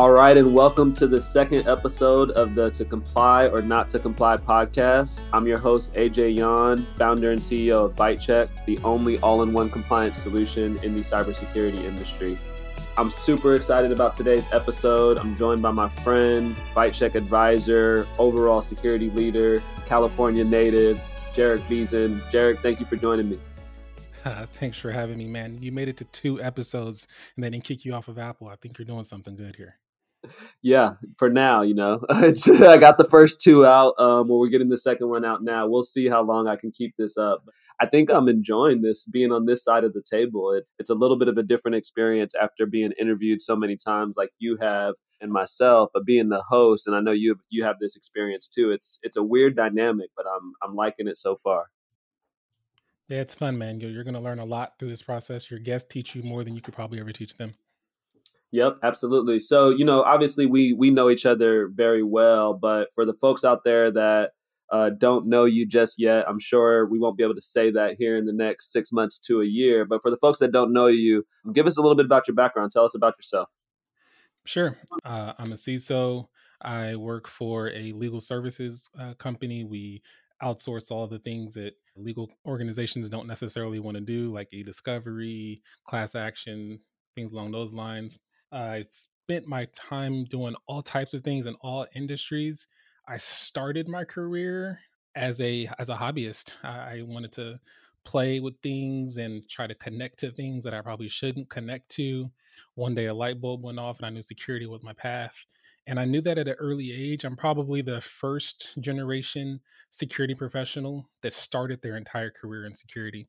All right, and welcome to the second episode of the To Comply or Not to Comply podcast. I'm your host, AJ Yawn, founder and CEO of ByteChek, the only all in one compliance solution in the cybersecurity industry. I'm super excited about today's episode. I'm joined by my friend, ByteChek advisor, overall security leader, California native, Jerich Beason. Jerich, thank you for joining me. Uh, thanks for having me, man. You made it to two episodes and they didn't kick you off of Apple. I think you're doing something good here. Yeah, for now, you know, I got the first two out. Um, well, we're getting the second one out now. We'll see how long I can keep this up. I think I'm enjoying this being on this side of the table. It, it's a little bit of a different experience after being interviewed so many times, like you have and myself. But being the host, and I know you you have this experience too. It's it's a weird dynamic, but I'm I'm liking it so far. Yeah, it's fun, man. You're, you're going to learn a lot through this process. Your guests teach you more than you could probably ever teach them. Yep, absolutely. So, you know, obviously we we know each other very well, but for the folks out there that uh, don't know you just yet, I'm sure we won't be able to say that here in the next six months to a year. But for the folks that don't know you, give us a little bit about your background. Tell us about yourself. Sure. Uh, I'm a CISO. I work for a legal services uh, company. We outsource all the things that legal organizations don't necessarily want to do, like e discovery, class action, things along those lines. I spent my time doing all types of things in all industries. I started my career as a as a hobbyist. I wanted to play with things and try to connect to things that I probably shouldn't connect to. One day a light bulb went off and I knew security was my path. And I knew that at an early age, I'm probably the first generation security professional that started their entire career in security.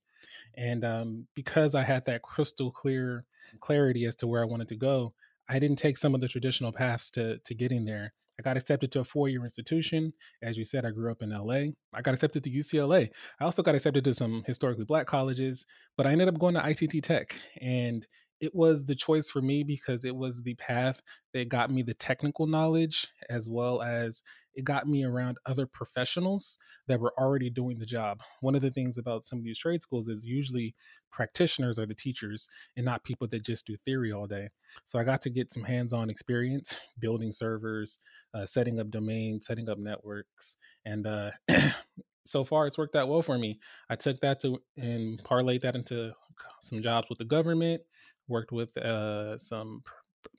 And um, because I had that crystal clear clarity as to where I wanted to go, I didn't take some of the traditional paths to to getting there. I got accepted to a four year institution. As you said, I grew up in LA. I got accepted to UCLA. I also got accepted to some historically black colleges, but I ended up going to ITT Tech. And it was the choice for me because it was the path that got me the technical knowledge as well as it got me around other professionals that were already doing the job. One of the things about some of these trade schools is usually practitioners are the teachers and not people that just do theory all day. So I got to get some hands on experience building servers, uh, setting up domains, setting up networks. And uh, so far, it's worked out well for me. I took that to and parlayed that into some jobs with the government worked with uh, some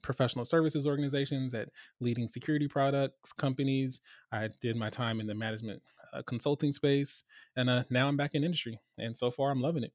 professional services organizations at leading security products companies. I did my time in the management uh, consulting space, and uh, now I'm back in industry. And so far, I'm loving it.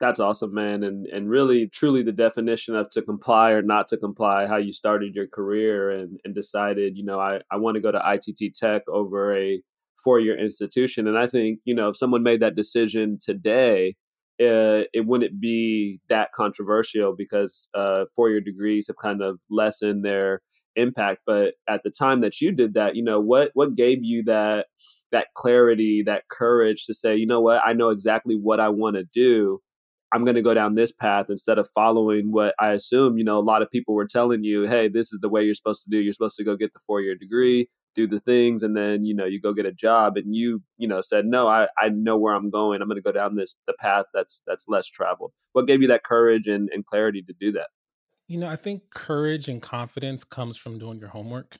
That's awesome, man, and and really, truly, the definition of to comply or not to comply. How you started your career and and decided, you know, I I want to go to ITT Tech over a four year institution. And I think, you know, if someone made that decision today, uh, it wouldn't be that controversial because uh, four year degrees have kind of lessened their impact. But at the time that you did that, you know, what what gave you that that clarity, that courage to say, you know what, I know exactly what I want to do. I'm going to go down this path instead of following what I assume, you know, a lot of people were telling you, hey, this is the way you're supposed to do. You're supposed to go get the four year degree do the things and then you know you go get a job and you you know said no i i know where i'm going. I'm going to go down this the path that's that's less traveled. What gave you that courage and, and clarity to do that? You know i think courage and confidence comes from doing your homework.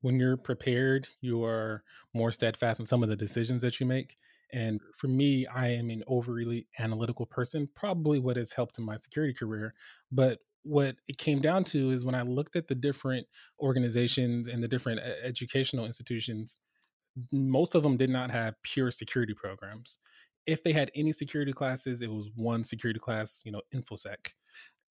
When you're prepared you are more steadfast in some of the decisions that you make and for me i am an overly analytical person probably what has helped in my security career but what it came down to is when I looked at the different organizations and the different uh, educational institutions, most of them did not have pure security programs. If they had any security classes, it was one security class, you know, InfoSec.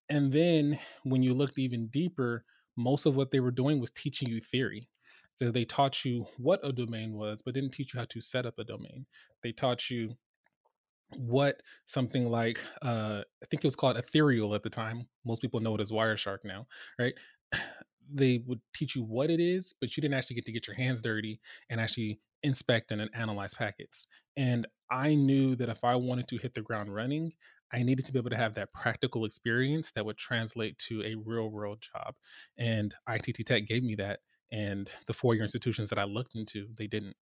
And then when you looked even deeper, most of what they were doing was teaching you theory. So they taught you what a domain was, but didn't teach you how to set up a domain. They taught you what something like uh, I think it was called Ethereal at the time. Most people know it as Wireshark now, right? they would teach you what it is, but you didn't actually get to get your hands dirty and actually inspect and analyze packets. And I knew that if I wanted to hit the ground running, I needed to be able to have that practical experience that would translate to a real world job. And ITT Tech gave me that. And the four year institutions that I looked into, they didn't.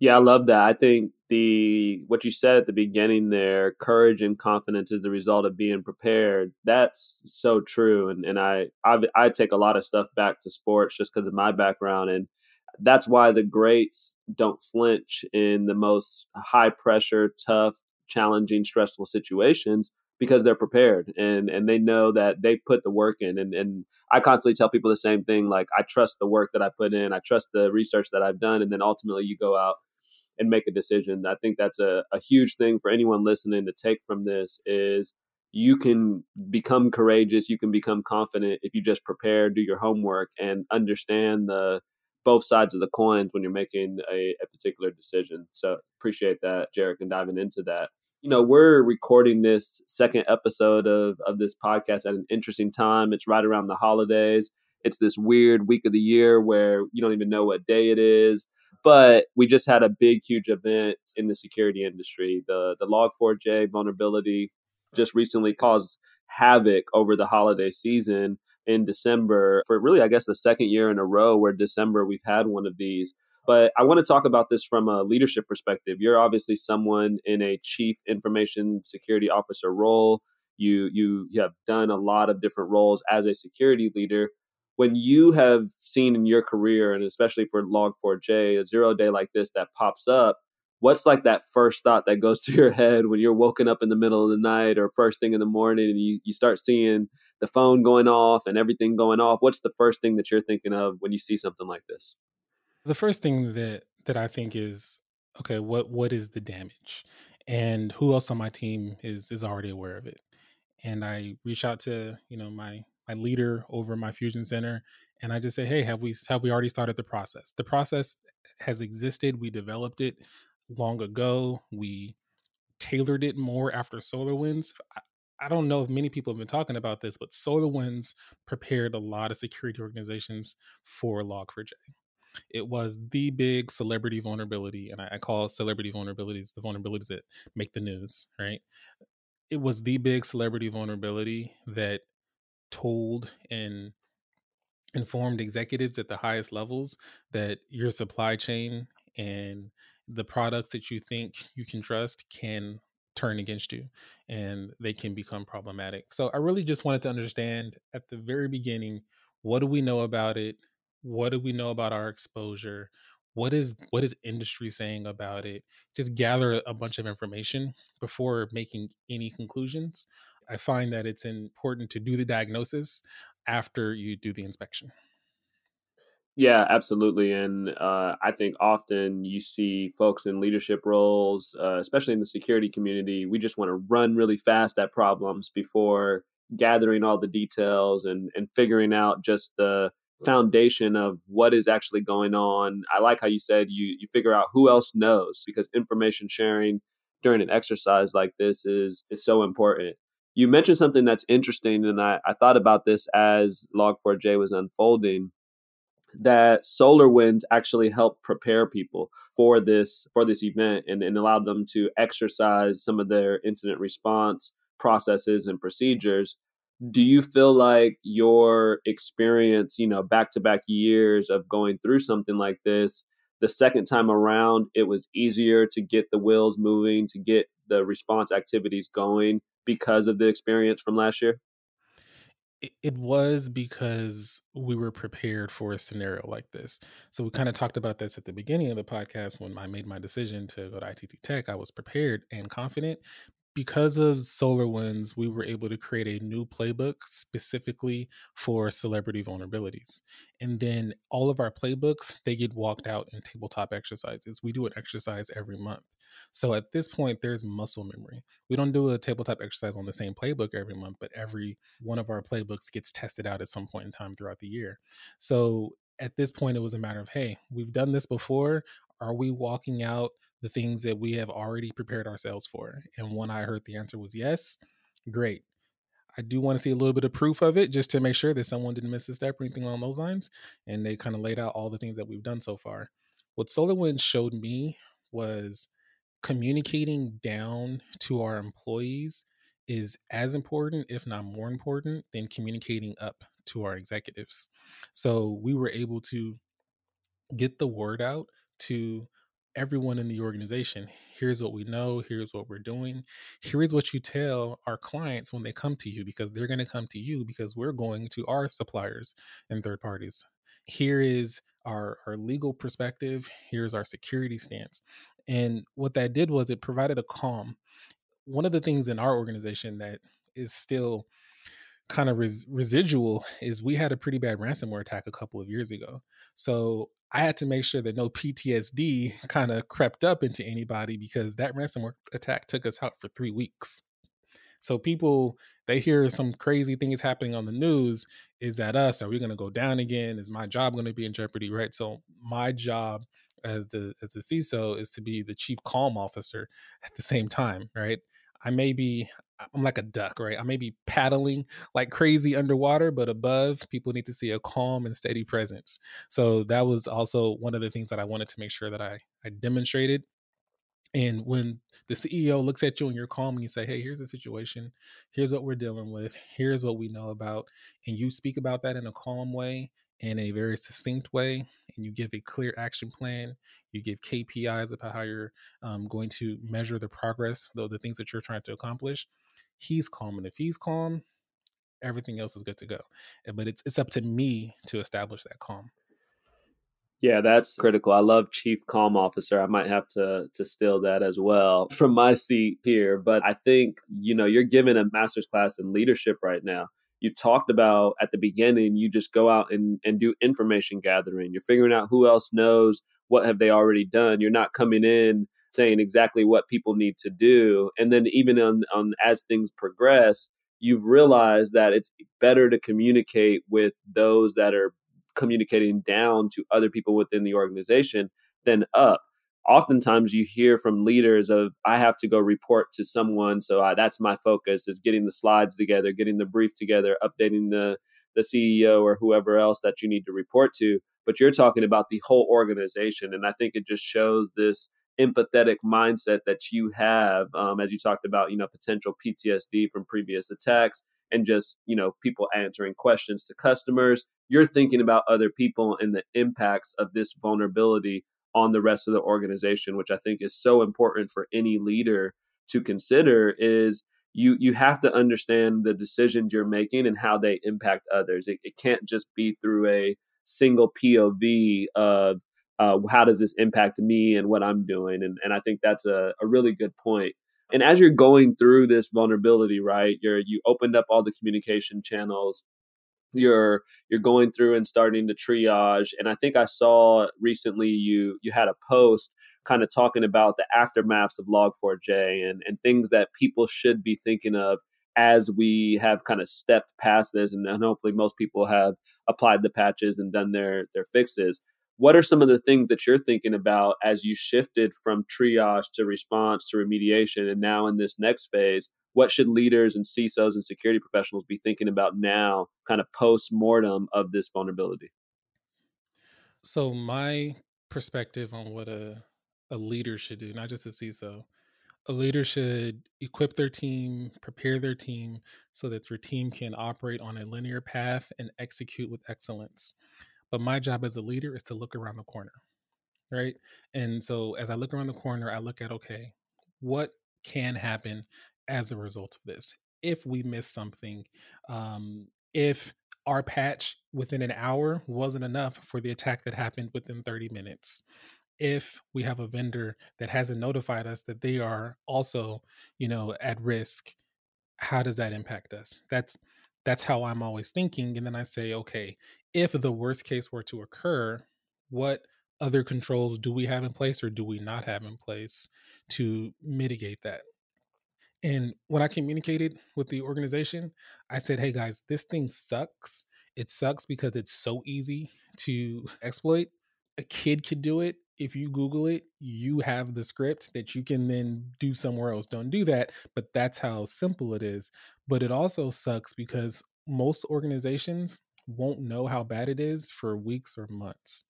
Yeah, I love that. I think the what you said at the beginning there courage and confidence is the result of being prepared that's so true and and i i, I take a lot of stuff back to sports just because of my background and that's why the greats don't flinch in the most high pressure tough challenging stressful situations because they're prepared and and they know that they've put the work in and and I constantly tell people the same thing like I trust the work that I put in I trust the research that I've done and then ultimately you go out and make a decision. I think that's a, a huge thing for anyone listening to take from this is you can become courageous, you can become confident if you just prepare, do your homework, and understand the both sides of the coins when you're making a, a particular decision. So appreciate that, Jerich, and diving into that. You know, we're recording this second episode of, of this podcast at an interesting time. It's right around the holidays. It's this weird week of the year where you don't even know what day it is. But we just had a big, huge event in the security industry. The the Log4j vulnerability just recently caused havoc over the holiday season in December for really, I guess, the second year in a row where December we've had one of these. But I want to talk about this from a leadership perspective. You're obviously someone in a chief information security officer role. You you, you have done a lot of different roles as a security leader when you have seen in your career, and especially for Log4j, a zero day like this that pops up, what's like that first thought that goes through your head when you're woken up in the middle of the night or first thing in the morning and you, you start seeing the phone going off and everything going off? What's the first thing that you're thinking of when you see something like this? The first thing that that I think is okay, what what is the damage? And who else on my team is is already aware of it? And I reach out to, you know, my my leader over my fusion center and i just say hey have we have we already started the process? The process has existed we developed it long ago we tailored it more after SolarWinds I, I don't know if many people have been talking about this but SolarWinds prepared a lot of security organizations for log4j it was the big celebrity vulnerability and I call celebrity vulnerabilities the vulnerabilities that make the news right? It was the big celebrity vulnerability that told and informed executives at the highest levels that your supply chain and the products that you think you can trust can turn against you and they can become problematic. So I really just wanted to understand at the very beginning what do we know about it? What do we know about our exposure? What is what is industry saying about it? Just gather a bunch of information before making any conclusions I find that it's important to do the diagnosis after you do the inspection. Yeah, absolutely. And uh, I think often you see folks in leadership roles, uh, especially in the security community, we just want to run really fast at problems before gathering all the details and, and figuring out just the foundation of what is actually going on. I like how you said you, you figure out who else knows because information sharing during an exercise like this is is so important you mentioned something that's interesting, and I, I thought about this as Log4j was unfolding. That SolarWinds actually helped prepare people for this for this event and, and allowed them to exercise some of their incident response processes and procedures. Do you feel like your experience, you know, back to back years of going through something like this, the second time around, it was easier to get the wheels moving, to get the response activities going because of the experience from last year? It was because we were prepared for a scenario like this. So we kind of talked about this at the beginning of the podcast when I made my decision to go to ITT Tech. I was prepared and confident because of solar SolarWinds, we were able to create a new playbook specifically for celebrity vulnerabilities. And then all of our playbooks, they get walked out in tabletop exercises. We do an exercise every month. So at this point, there's muscle memory. We don't do a tabletop exercise on the same playbook every month, but every one of our playbooks gets tested out at some point in time throughout the year. So at this point, it was a matter of, hey, we've done this before. Are we walking out the things that we have already prepared ourselves for? And when I heard the answer was yes, great. I do want to see a little bit of proof of it just to make sure that someone didn't miss a step or anything along those lines. And they kind of laid out all the things that we've done so far. What SolarWinds showed me was communicating down to our employees is as important, if not more important, than communicating up to our executives. So we were able to get the word out to everyone in the organization here's what we know, here's what we're doing, here is what you tell our clients when they come to you because they're going to come to you because we're going to our suppliers and third parties. Here is our, our legal perspective, here's our security stance. And what that did was it provided a calm. One of the things in our organization that is still kind of res- residual is we had a pretty bad ransomware attack a couple of years ago. So I had to make sure that no PTSD kind of crept up into anybody because that ransomware attack took us out for three weeks. So people they hear some crazy thing is happening on the news. Is that us? Are we going to go down again? Is my job going to be in jeopardy? Right. So my job as the as the CISO is to be the chief calm officer at the same time. Right. I may be I'm like a duck, right? I may be paddling like crazy underwater, but above, people need to see a calm and steady presence. So that was also one of the things that I wanted to make sure that I I demonstrated and when the CEO looks at you and you're calm and you say, Hey, here's the situation, here's what we're dealing with, here's what we know about, and you speak about that in a calm way, in a very succinct way, and you give a clear action plan, you give KPIs about how you're um, going to measure the progress, though the things that you're trying to accomplish, he's calm. And if he's calm, everything else is good to go. But it's it's up to me to establish that calm. Yeah, that's critical. I love chief calm officer. I might have to to steal that as well from my seat here. But I think, you know, you're giving a master's class in leadership right now. You talked about at the beginning, you just go out and, and do information gathering. You're figuring out who else knows what have they already done. You're not coming in saying exactly what people need to do. And then even on, on as things progress, you've realized that it's better to communicate with those that are communicating down to other people within the organization than up oftentimes you hear from leaders of i have to go report to someone so I, that's my focus is getting the slides together getting the brief together updating the the ceo or whoever else that you need to report to but you're talking about the whole organization and i think it just shows this empathetic mindset that you have um, as you talked about you know potential ptsd from previous attacks and just you know people answering questions to customers. You're thinking about other people and the impacts of this vulnerability on the rest of the organization which i think is so important for any leader to consider is you you have to understand the decisions you're making and how they impact others it, it can't just be through a single pov of uh, how does this impact me and what i'm doing and, and i think that's a, a really good point. and as you're going through this vulnerability right you're you opened up all the communication channels you're you're going through and starting to triage and i think i saw recently you you had a post kind of talking about the aftermaths of log4j and and things that people should be thinking of as we have kind of stepped past this and, and hopefully most people have applied the patches and done their their fixes what are some of the things that you're thinking about as you shifted from triage to response to remediation and now in this next phase what should leaders and CISOs and security professionals be thinking about now, kind of post mortem of this vulnerability? So, my perspective on what a, a leader should do, not just a CISO, a leader should equip their team, prepare their team so that their team can operate on a linear path and execute with excellence. But my job as a leader is to look around the corner, right? And so as I look around the corner, I look at, okay, what can happen as a result of this. If we miss something, um, if our patch within an hour wasn't enough for the attack that happened within 30 minutes, if we have a vendor that hasn't notified us that they are also, you know, at risk, how does that impact us? That's that's how I'm always thinking. And then I say, okay, if the worst case were to occur, what other controls do we have in place or do we not have in place to mitigate that? And when I communicated with the organization, I said, hey guys, this thing sucks. It sucks because it's so easy to exploit. A kid could do it. If you Google it, you have the script that you can then do somewhere else. Don't do that, but that's how simple it is. But it also sucks because most organizations won't know how bad it is for weeks or months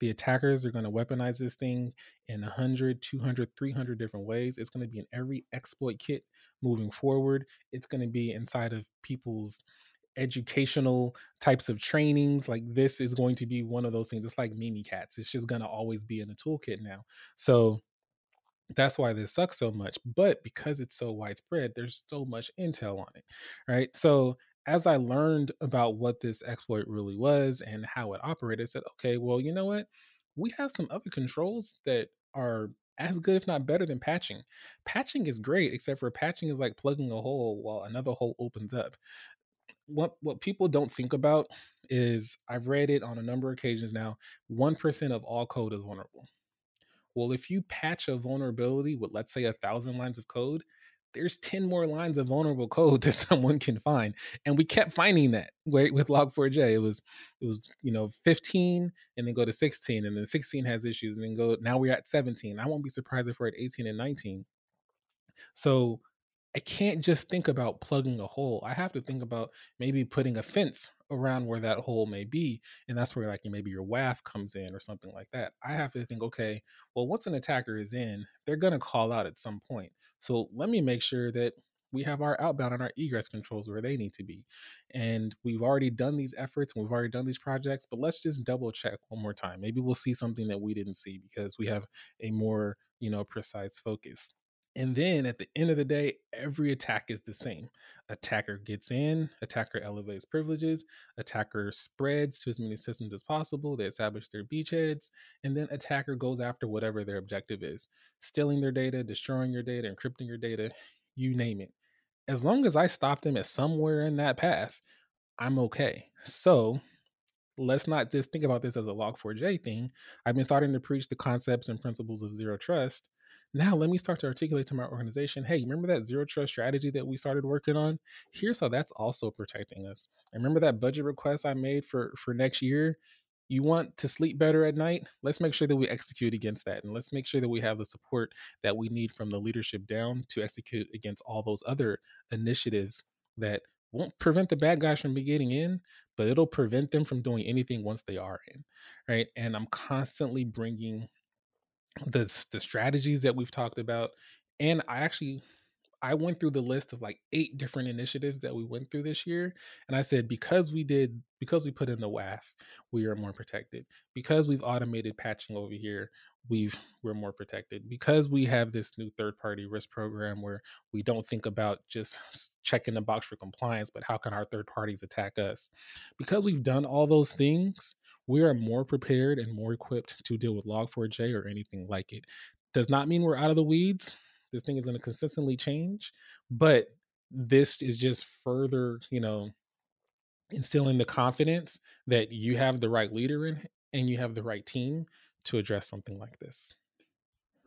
the attackers are going to weaponize this thing in 100 200 300 different ways it's going to be in every exploit kit moving forward it's going to be inside of people's educational types of trainings. Like this is going to be one of those things. It's like Mimikatz. It's just going to always be in the toolkit now. So that's why this sucks so much. But because it's so widespread, there's so much intel on it, right? So as I learned about what this exploit really was and how it operated, I said, okay, well, you know what? We have some other controls that are as good, if not better, than patching. Patching is great, except for patching is like plugging a hole while another hole opens up. What what people don't think about is I've read it on a number of occasions now. One percent of all code is vulnerable. Well, if you patch a vulnerability with, let's say, a thousand lines of code, there's 10 more lines of vulnerable code that someone can find and we kept finding that with log4j. It was it was you know 15 and then go to 16 and then 16 has issues and then go now we're at 17 i won't be surprised if we're at 18 and 19 so I can't just think about plugging a hole. I have to think about maybe putting a fence around where that hole may be. And that's where, like, maybe your WAF comes in or something like that. I have to think, okay, well, once an attacker is in, they're to call out at some point. So let me make sure that we have our outbound and our egress controls where they need to be. And we've already done these efforts and we've already done these projects, but let's just double check one more time. Maybe we'll see something that we didn't see because we have a more, you know, precise focus. And then at the end of the day, every attack is the same. Attacker gets in, attacker elevates privileges, attacker spreads to as many systems as possible. They establish their beachheads, and then attacker goes after whatever their objective is stealing their data, destroying your data, encrypting your data, you name it. As long as I stop them at somewhere in that path, I'm okay. So let's not just think about this as a log4j thing. I've been starting to preach the concepts and principles of zero trust now let me start to articulate to my organization hey remember that zero trust strategy that we started working on? Here's how that's also protecting us. Remember that budget request i made for for next year? You want to sleep better at night? Let's make sure that we execute against that and let's make sure that we have the support that we need from the leadership down to execute against all those other initiatives that won't prevent the bad guys from getting in but it'll prevent them from doing anything once they are in right? And i'm constantly bringing the the strategies that we've talked about and i actually i went through the list of like eight different initiatives that we went through this year and i said because we did because we put in the waf we are more protected. Because we've automated patching over here we've we're more protected. Because we have this new third party risk program where we don't think about just checking the box for compliance but how can our third parties attack us? Because we've done all those things we are more prepared and more equipped to deal with log4j or anything like it. Does not mean we're out of the weeds. This thing is going to consistently change but this is just further you know instilling the confidence that you have the right leader in and you have the right team to address something like this.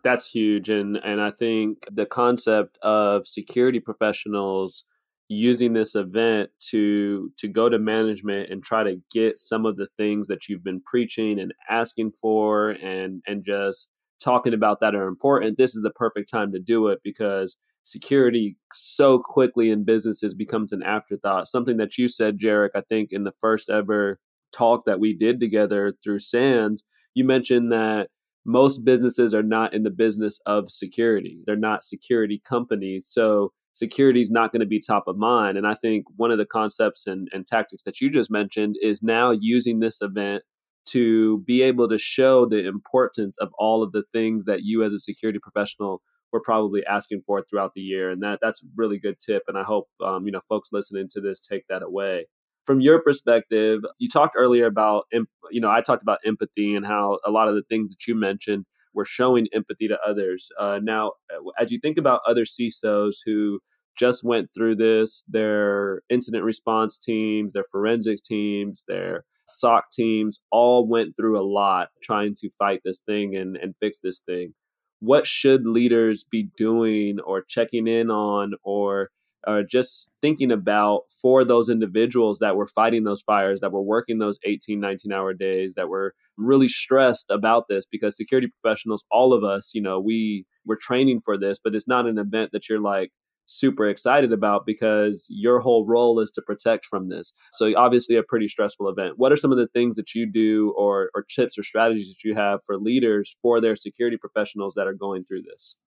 That's huge and and i think the concept of security professionals using this event to to go to management and try to get some of the things that you've been preaching and asking for and and just talking about that are important this is the perfect time to do it because security so quickly in businesses becomes an afterthought. Something that you said Jerich i think in the first ever talk that we did together through SANS you mentioned that most businesses are not in the business of security they're not security companies so security is not going to be top of mind. And I think one of the concepts and, and tactics that you just mentioned is now using this event to be able to show the importance of all of the things that you as a security professional were probably asking for throughout the year. And that that's a really good tip. And I hope um, you know folks listening to this take that away. From your perspective, you talked earlier about you know I talked about empathy and how a lot of the things that you mentioned we're showing empathy to others. Uh, now, uh, as you think about other CISOs who just went through this, their incident response teams, their forensics teams, their SOC teams all went through a lot trying to fight this thing and, and fix this thing. What should leaders be doing or checking in on or uh, just thinking about for those individuals that were fighting those fires, that were working those 18, 19 hour days, that were really stressed about this because security professionals, all of us, you know, we we're training for this, but it's not an event that you're like super excited about because your whole role is to protect from this. So obviously a pretty stressful event. What are some of the things that you do or or tips or strategies that you have for leaders for their security professionals that are going through this?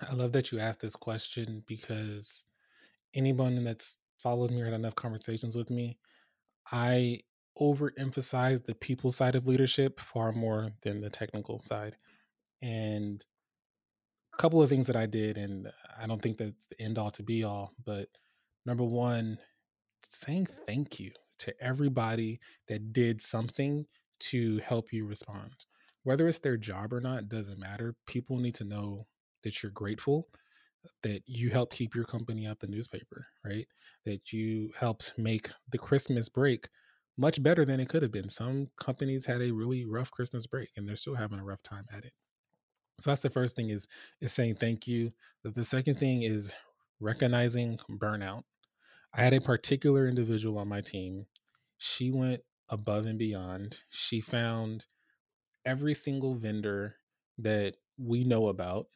I love that you asked this question because anyone that's followed me or had enough conversations with me, I overemphasize the people side of leadership far more than the technical side. And a couple of things that I did, and I don't think that's the end all to be all, but number one, saying thank you to everybody that did something to help you respond. Whether it's their job or not doesn't matter. People need to know that you're grateful that you helped keep your company out the newspaper, right? That you helped make the Christmas break much better than it could have been. Some companies had a really rough Christmas break and they're still having a rough time at it. So that's the first thing is is saying thank you. That the second thing is recognizing burnout. I had a particular individual on my team. She went above and beyond. She found every single vendor that we know about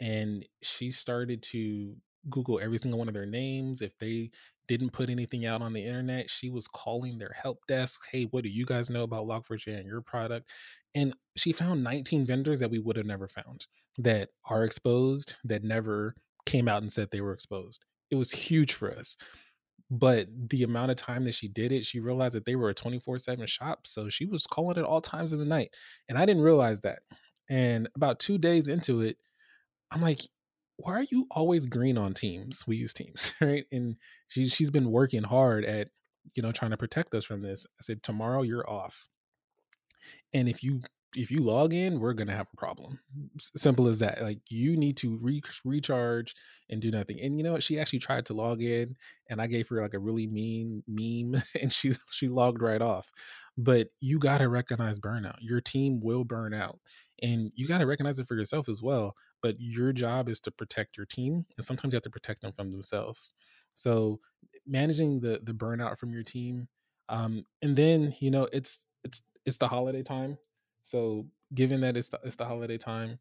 and she started to Google every single one of their names. If they didn't put anything out on the internet, she was calling their help desk. Hey, what do you guys know about Log4j and your product? And she found 19 vendors that we would have never found that are exposed that never came out and said they were exposed. It was huge for us. But the amount of time that she did it, she realized that they were a 24 7 shop. So she was calling at all times of the night. And I didn't realize that. And about two days into it, I'm like, why are you always green on teams? We use teams, right? And she she's been working hard at, you know, trying to protect us from this. I said, tomorrow you're off. And if you if you log in, we're gonna have a problem. simple as that. Like you need to re- recharge and do nothing. And you know what? She actually tried to log in, and I gave her like a really mean meme, and she she logged right off. But you got to recognize burnout. Your team will burn out, and you got to recognize it for yourself as well. But your job is to protect your team, and sometimes you have to protect them from themselves. So managing the the burnout from your team, um, and then you know it's it's it's the holiday time so, given that it's the, it's the holiday time,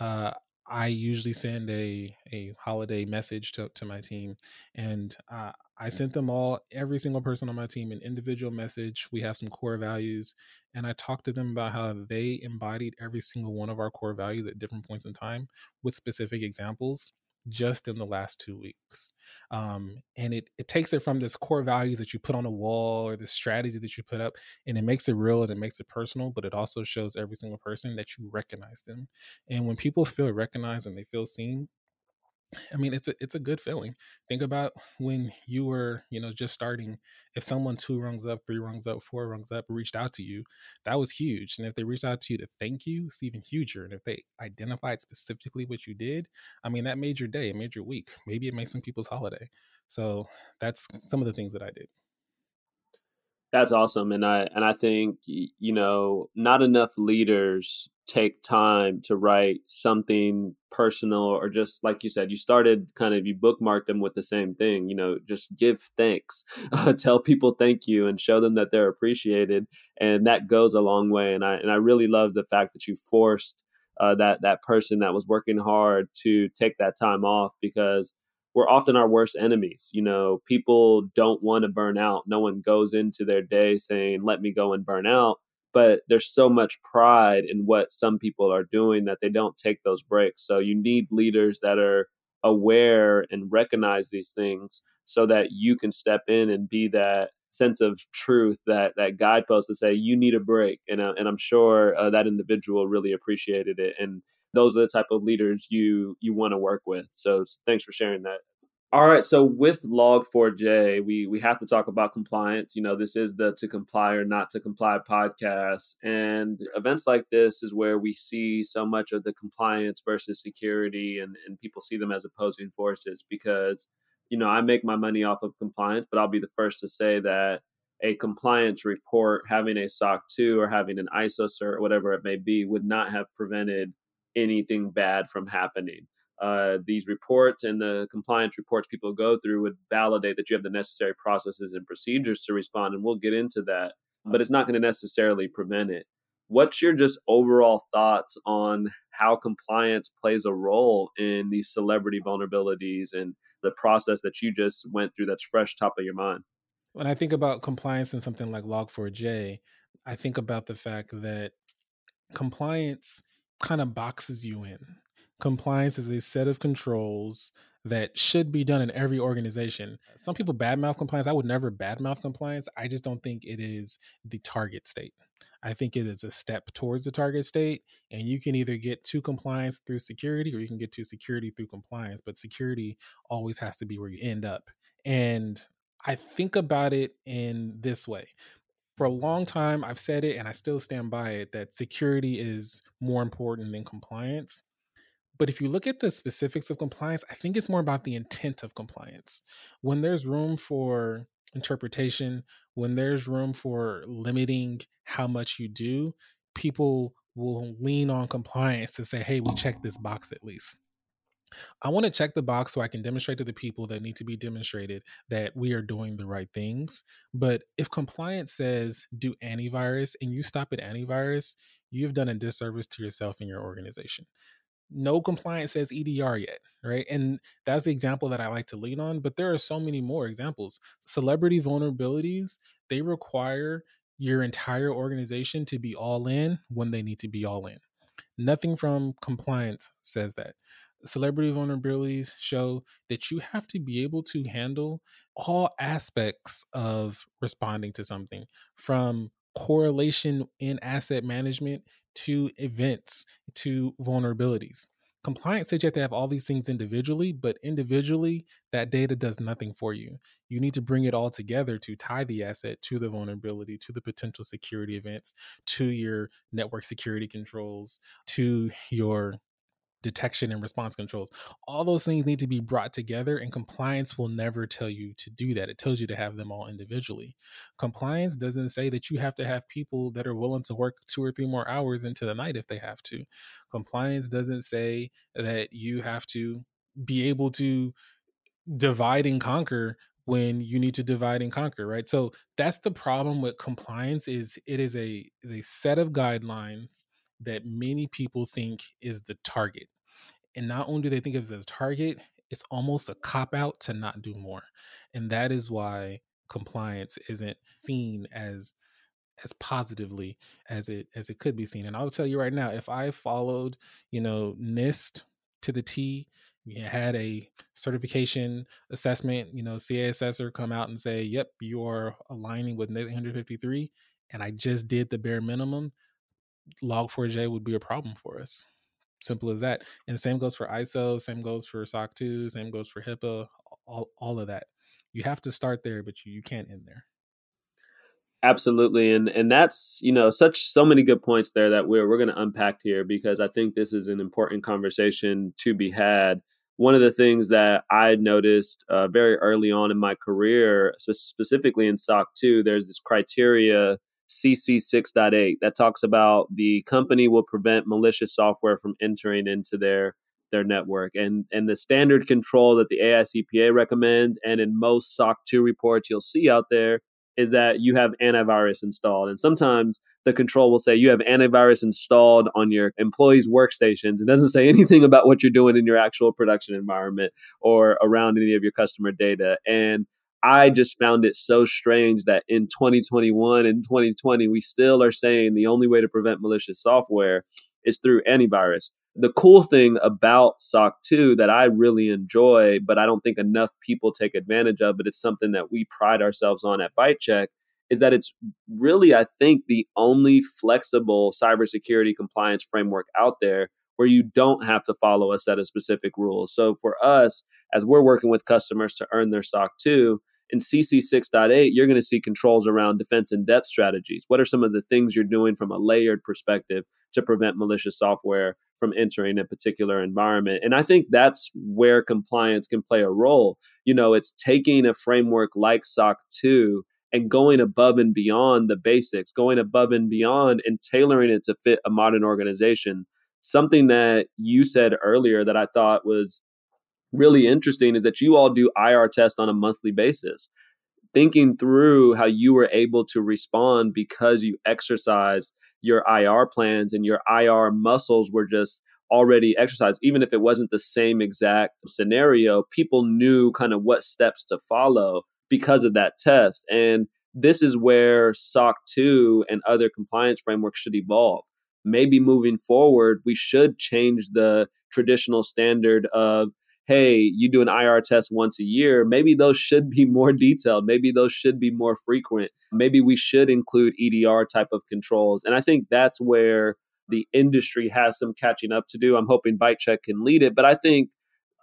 uh, I usually send a a holiday message to to my team, and uh, I sent them all every single person on my team an individual message. We have some core values, and I talked to them about how they embodied every single one of our core values at different points in time with specific examples just in the last two weeks. Um, and it, it takes it from this core values that you put on a wall or the strategy that you put up, and it makes it real and it makes it personal, but it also shows every single person that you recognize them. And when people feel recognized and they feel seen, I mean, it's a it's a good feeling. Think about when you were, you know, just starting. If someone two rungs up, three rungs up, four rungs up reached out to you, that was huge. And if they reached out to you to thank you, it's even huger. And if they identified specifically what you did, I mean, that made your day, it made your week. Maybe it made some people's holiday. So that's some of the things that I did. That's awesome, and I and I think you know not enough leaders take time to write something personal or just like you said you started kind of you bookmarked them with the same thing you know just give thanks uh, tell people thank you and show them that they're appreciated and that goes a long way and i and i really love the fact that you forced uh, that that person that was working hard to take that time off because we're often our worst enemies. You know, people don't want to burn out. No one goes into their day saying, let me go and burn out. But there's so much pride in what some people are doing that they don't take those breaks. So you need leaders that are aware and recognize these things so that you can step in and be that sense of truth that that guidepost to say you need a break and uh, and I'm sure uh, that individual really appreciated it and those are the type of leaders you you want to work with. So thanks for sharing that. All right, so with Log4j, we we have to talk about compliance. You know, this is the to comply or not to comply podcast, and events like this is where we see so much of the compliance versus security, and and people see them as opposing forces because you know I make my money off of compliance, but I'll be the first to say that a compliance report, having a SOC 2 or having an ISO cert or whatever it may be, would not have prevented anything bad from happening. Uh, these reports and the compliance reports people go through would validate that you have the necessary processes and procedures to respond. And we'll get into that, but it's not going to necessarily prevent it. What's your just overall thoughts on how compliance plays a role in these celebrity vulnerabilities and the process that you just went through that's fresh top of your mind? When I think about compliance in something like Log4j, I think about the fact that compliance kind of boxes you in. compliance is a set of controls that should be done in every organization. Some people badmouth compliance. I would never badmouth compliance. I just don't think it is the target state. I think it is a step towards the target state, and you can either get to compliance through security or you can get to security through compliance, but security always has to be where you end up. And I think about it in this way. For a long time, I've said it and I still stand by it that security is more important than compliance. But if you look at the specifics of compliance, I think it's more about the intent of compliance. When there's room for interpretation, when there's room for limiting how much you do, people will lean on compliance to say, hey, we check this box at least. I want to check the box so I can demonstrate to the people that need to be demonstrated that we are doing the right things. But if compliance says do antivirus and you stop at antivirus, you've done a disservice to yourself and your organization no compliance says EDR yet, right? And that's the example that I like to lean on, but there are so many more examples. Celebrity vulnerabilities, they require your entire organization to be all in when they need to be all in. Nothing from compliance says that. Celebrity vulnerabilities show that you have to be able to handle all aspects of responding to something from correlation in asset management to events to vulnerabilities. Compliance says you have to have all these things individually, but individually, that data does nothing for you. You need to bring it all together to tie the asset to the vulnerability, to the potential security events, to your network security controls, to your detection and response controls. All those things need to be brought together, and compliance will never tell you to do that. It tells you to have them all individually. Compliance doesn't say that you have to have people that are willing to work two or three more hours into the night if they have to. Compliance doesn't say that you have to be able to divide and conquer when you need to divide and conquer right so that's the problem with compliance is it is a is a set of guidelines that many people think is the target. And not only do they think of it as a target, it's almost a cop out to not do more. And that is why compliance isn't seen as as positively as it as it could be seen. And I'll tell you right now, if I followed, you know, NIST to the T, had a certification assessment, you know, CA assessor come out and say, "Yep, you are aligning with 853," and I just did the bare minimum, log4j would be a problem for us. Simple as that and the same goes for iso same goes for soc 2 same goes for hipaa all, all of that. You have to start there but you, you can't end there. Absolutely and and that's you know such so many good points there that we're we're going to unpack here because i think this is an important conversation to be had. One of the things that i noticed uh, very early on in my career specifically in soc 2 there's this criteria CC 6.8 that talks about the company will prevent malicious software from entering into their their network. And and the standard control that the AICPA recommends and in most SOC 2 reports you'll see out there is that you have antivirus installed. And sometimes the control will say you have antivirus installed on your employees workstations. It doesn't say anything about what you're doing in your actual production environment or around any of your customer data. And I just found it so strange that in 2021 and 2020, we still are saying the only way to prevent malicious software is through antivirus. The cool thing about SOC 2 that I really enjoy, but I don't think enough people take advantage of, but it's something that we pride ourselves on at ByteChek, is that it's really, I think, the only flexible cybersecurity compliance framework out there where you don't have to follow a set of specific rules. So for us, as we're working with customers to earn their SOC 2, in CC 6.8, you're going to see controls around defense in depth strategies. What are some of the things you're doing from a layered perspective to prevent malicious software from entering a particular environment? And I think that's where compliance can play a role. You know, it's taking a framework like SOC 2 and going above and beyond the basics, going above and beyond and tailoring it to fit a modern organization. Something that you said earlier that I thought was really interesting is that you all do IR tests on a monthly basis. Thinking through how you were able to respond because you exercised your IR plans and your IR muscles were just already exercised, even if it wasn't the same exact scenario, people knew kind of what steps to follow because of that test. And this is where SOC 2 and other compliance frameworks should evolve. maybe moving forward, we should change the traditional standard of hey, you do an IR test once a year, maybe those should be more detailed. Maybe those should be more frequent. Maybe we should include EDR type of controls. And I think that's where the industry has some catching up to do. I'm hoping ByteChek can lead it. But I think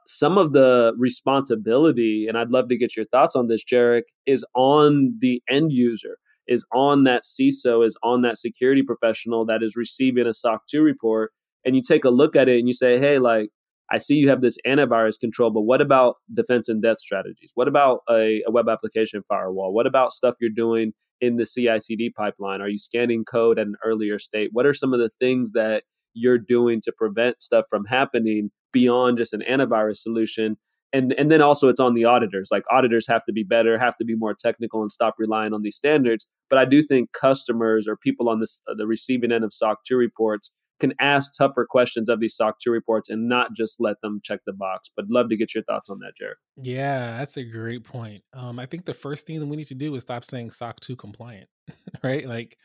some of the responsibility, and I'd love to get your thoughts on this, Jerich, is on the end user, is on that CISO, is on that security professional that is receiving a SOC 2 report. And you take a look at it and you say, hey, like, I see you have this antivirus control, but what about defense in depth strategies? What about a, a web application firewall? What about stuff you're doing in the CI CD pipeline? Are you scanning code at an earlier state? What are some of the things that you're doing to prevent stuff from happening beyond just an antivirus solution? And, and then also it's on the auditors. Like auditors have to be better, have to be more technical, and stop relying on these standards. But I do think customers or people on this the receiving end of SOC 2 reports can ask tougher questions of these SOC 2 reports and not just let them check the box. But love to get your thoughts on that, Jerich. Yeah, that's a great point. Um, I think the first thing that we need to do is stop saying SOC 2 compliant, right? Like,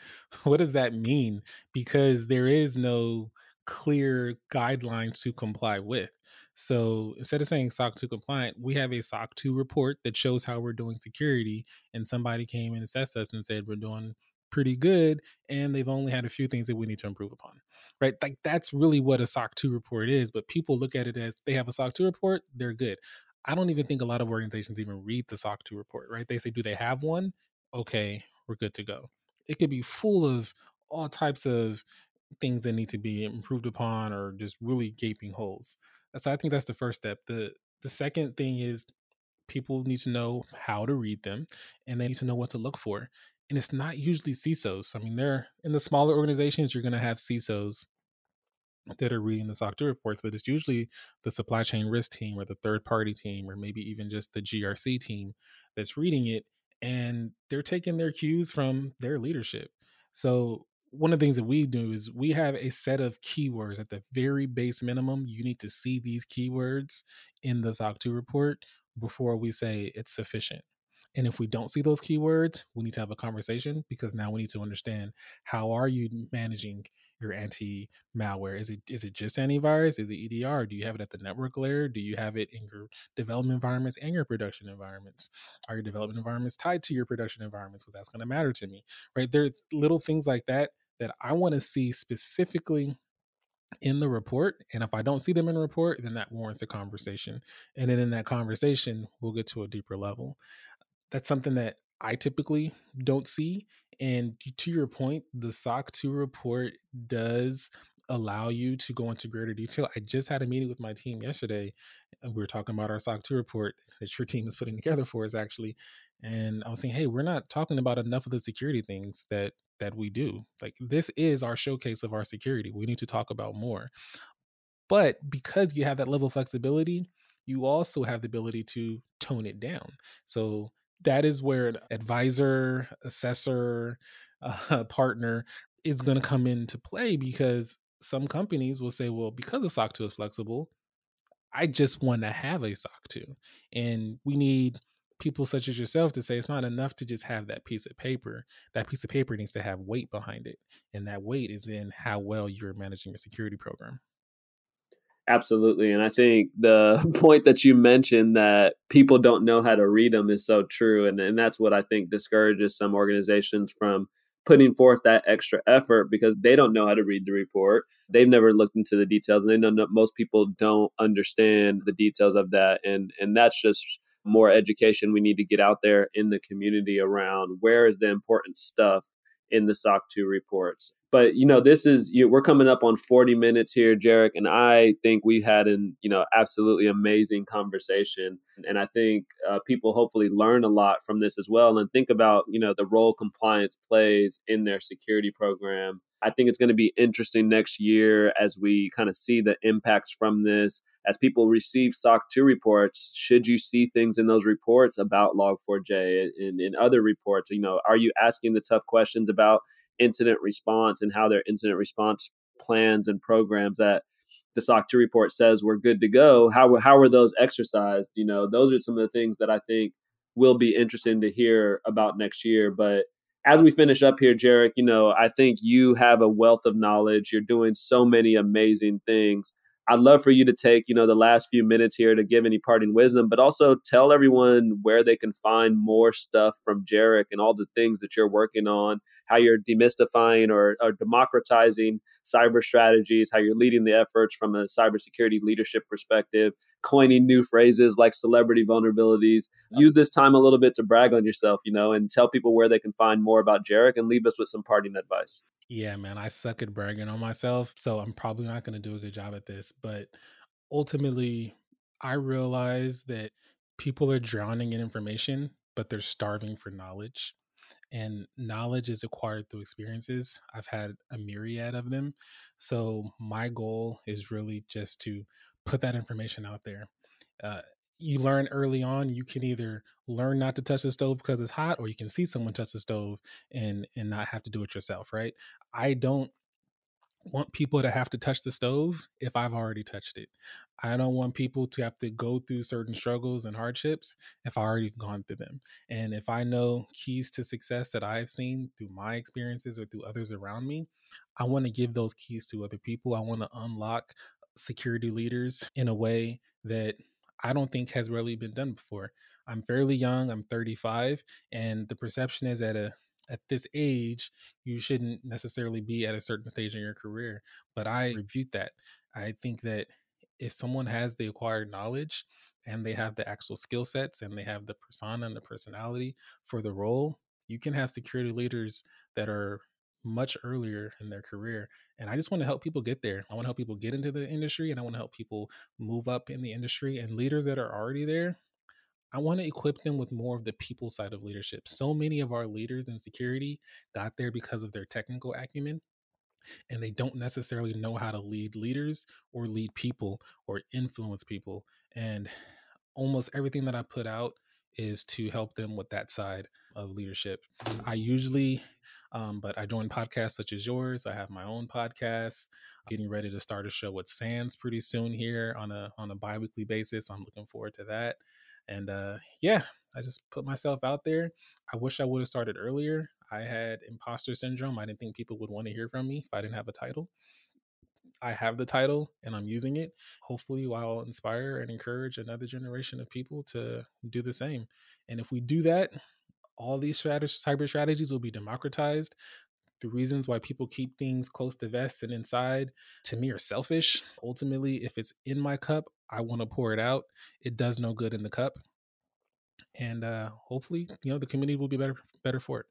what does that mean? Because there is no clear guidelines to comply with. So instead of saying SOC 2 compliant, we have a SOC 2 report that shows how we're doing security. And somebody came and assessed us and said we're doing pretty good and they've only had a few things that we need to improve upon right? Like that's really what a soc 2 report is but people look at it as they have a soc 2 report they're good. I don't even think a lot of organizations even read the soc 2 report right? They say do they have one? Okay we're good to go. It could be full of all types of things that need to be improved upon or just really gaping holes. So i think that's the first step. The the second thing is people need to know how to read them and they need to know what to look for and it's not usually CISOs. I mean, they're in the smaller organizations, you're going to have CISOs that are reading the SOC 2 reports, but it's usually the supply chain risk team or the third party team or maybe even just the GRC team that's reading it. And they're taking their cues from their leadership. So, one of the things that we do is we have a set of keywords at the very base minimum. You need to see these keywords in the SOC 2 report before we say it's sufficient. And if we don't see those keywords, we need to have a conversation because now we need to understand how are you managing your anti-malware? Is it is it just antivirus? Is it EDR? Do you have it at the network layer? Do you have it in your development environments and your production environments? Are your development environments tied to your production environments? Because that's going to matter to me, right? There are little things like that that I want to see specifically in the report. And if I don't see them in the report, then that warrants a conversation. And then in that conversation, we'll get to a deeper level that's something that I typically don't see. And to your point, the SOC 2 report does allow you to go into greater detail. I just had a meeting with my team yesterday, and we were talking about our SOC 2 report that your team is putting together for us, actually. And I was saying, hey, we're not talking about enough of the security things that that we do. Like this is our showcase of our security. We need to talk about more. But because you have that level of flexibility, you also have the ability to tone it down. So that is where an advisor, assessor, uh, partner is going to come into play because some companies will say, well, because the SOC 2 is flexible, I just want to have a SOC 2. And we need people such as yourself to say it's not enough to just have that piece of paper. That piece of paper needs to have weight behind it. And that weight is in how well you're managing your security program. Absolutely. And I think the point that you mentioned that people don't know how to read them is so true. And, and that's what I think discourages some organizations from putting forth that extra effort because they don't know how to read the report. They've never looked into the details and they know that most people don't understand the details of that. And, and that's just more education we need to get out there in the community around where is the important stuff in the SOC 2 reports. But you know, this is you, we're coming up on 40 minutes here, Jerich, and I think we had an you know absolutely amazing conversation, and I think uh, people hopefully learn a lot from this as well, and think about you know the role compliance plays in their security program. I think it's going to be interesting next year as we kind of see the impacts from this. As people receive SOC 2 reports, should you see things in those reports about Log4j and in other reports? You know, are you asking the tough questions about incident response and how their incident response plans and programs that the SOC 2 report says we're good to go. How how were those exercised? You know, those are some of the things that I think will be interesting to hear about next year. But as we finish up here, Jerich, you know, I think you have a wealth of knowledge. You're doing so many amazing things. I'd love for you to take, you know, the last few minutes here to give any parting wisdom, but also tell everyone where they can find more stuff from Jerich and all the things that you're working on, how you're demystifying or, or democratizing cyber strategies, how you're leading the efforts from a cybersecurity leadership perspective, coining new phrases like celebrity vulnerabilities. Use this time a little bit to brag on yourself, you know, and tell people where they can find more about Jerich and leave us with some parting advice. Yeah, man, I suck at bragging on myself, so I'm probably not going to do a good job at this. But ultimately, I realize that people are drowning in information, but they're starving for knowledge. And knowledge is acquired through experiences. I've had a myriad of them. So, my goal is really just to put that information out there. Uh, you learn early on you can either learn not to touch the stove because it's hot or you can see someone touch the stove and and not have to do it yourself right i don't want people to have to touch the stove if I've already touched it. I don't want people to have to go through certain struggles and hardships if I already gone through them. And if I know keys to success that I've seen through my experiences or through others around me, I want to give those keys to other people. I want to unlock security leaders in a way that I don't think has really been done before. I'm fairly young, I'm 35, and the perception is at a at this age, you shouldn't necessarily be at a certain stage in your career. But I refute that. I think that if someone has the acquired knowledge and they have the actual skill sets and they have the persona and the personality for the role, you can have security leaders that are much earlier in their career. And I just want to help people get there. I want to help people get into the industry and I want to help people move up in the industry. And leaders that are already there, I want to equip them with more of the people side of leadership. So many of our leaders in security got there because of their technical acumen. And they don't necessarily know how to lead leaders or lead people or influence people. And almost everything that I put out is to help them with that side of leadership. I usually, um, but I join podcasts such as yours. I have my own podcast. Getting ready to start a show with SANS pretty soon here on a on a biweekly basis. I'm looking forward to that. And uh, yeah, I just put myself out there. I wish I would have started earlier. I had imposter syndrome. I didn't think people would want to hear from me if I didn't have a title. I have the title and I'm using it. Hopefully, I'll inspire and encourage another generation of people to do the same. And if we do that, all these cyber strategies will be democratized. The reasons why people keep things close to vest and inside, to me, are selfish. Ultimately, if it's in my cup, I want to pour it out. It does no good in the cup, and uh, hopefully, you know, the community will be better better for it.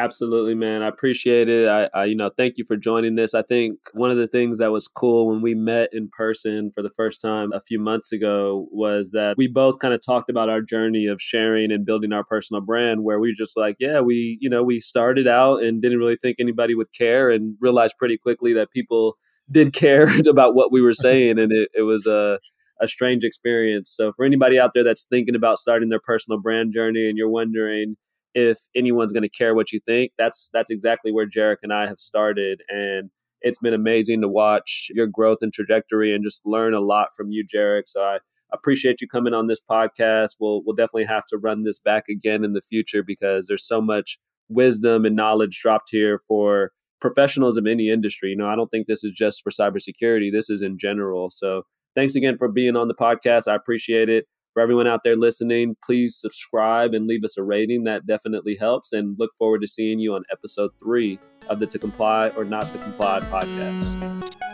Absolutely, man. I appreciate it. I, I, you know, thank you for joining this. I think one of the things that was cool when we met in person for the first time a few months ago was that we both kind of talked about our journey of sharing and building our personal brand where we were just like, yeah, we, you know, we started out and didn't really think anybody would care and realized pretty quickly that people did care about what we were saying. And it, it was a, a strange experience. So for anybody out there that's thinking about starting their personal brand journey and you're wondering, if anyone's going to care what you think. That's that's exactly where Jerich and I have started, and it's been amazing to watch your growth and trajectory, and just learn a lot from you, Jerich. So I appreciate you coming on this podcast. We'll we'll definitely have to run this back again in the future because there's so much wisdom and knowledge dropped here for professionals of any industry. You know, I don't think this is just for cybersecurity. This is in general. So thanks again for being on the podcast. I appreciate it for everyone out there listening, please subscribe and leave us a rating. That definitely helps. And look forward to seeing you on episode three of the To Comply or Not to Comply podcast.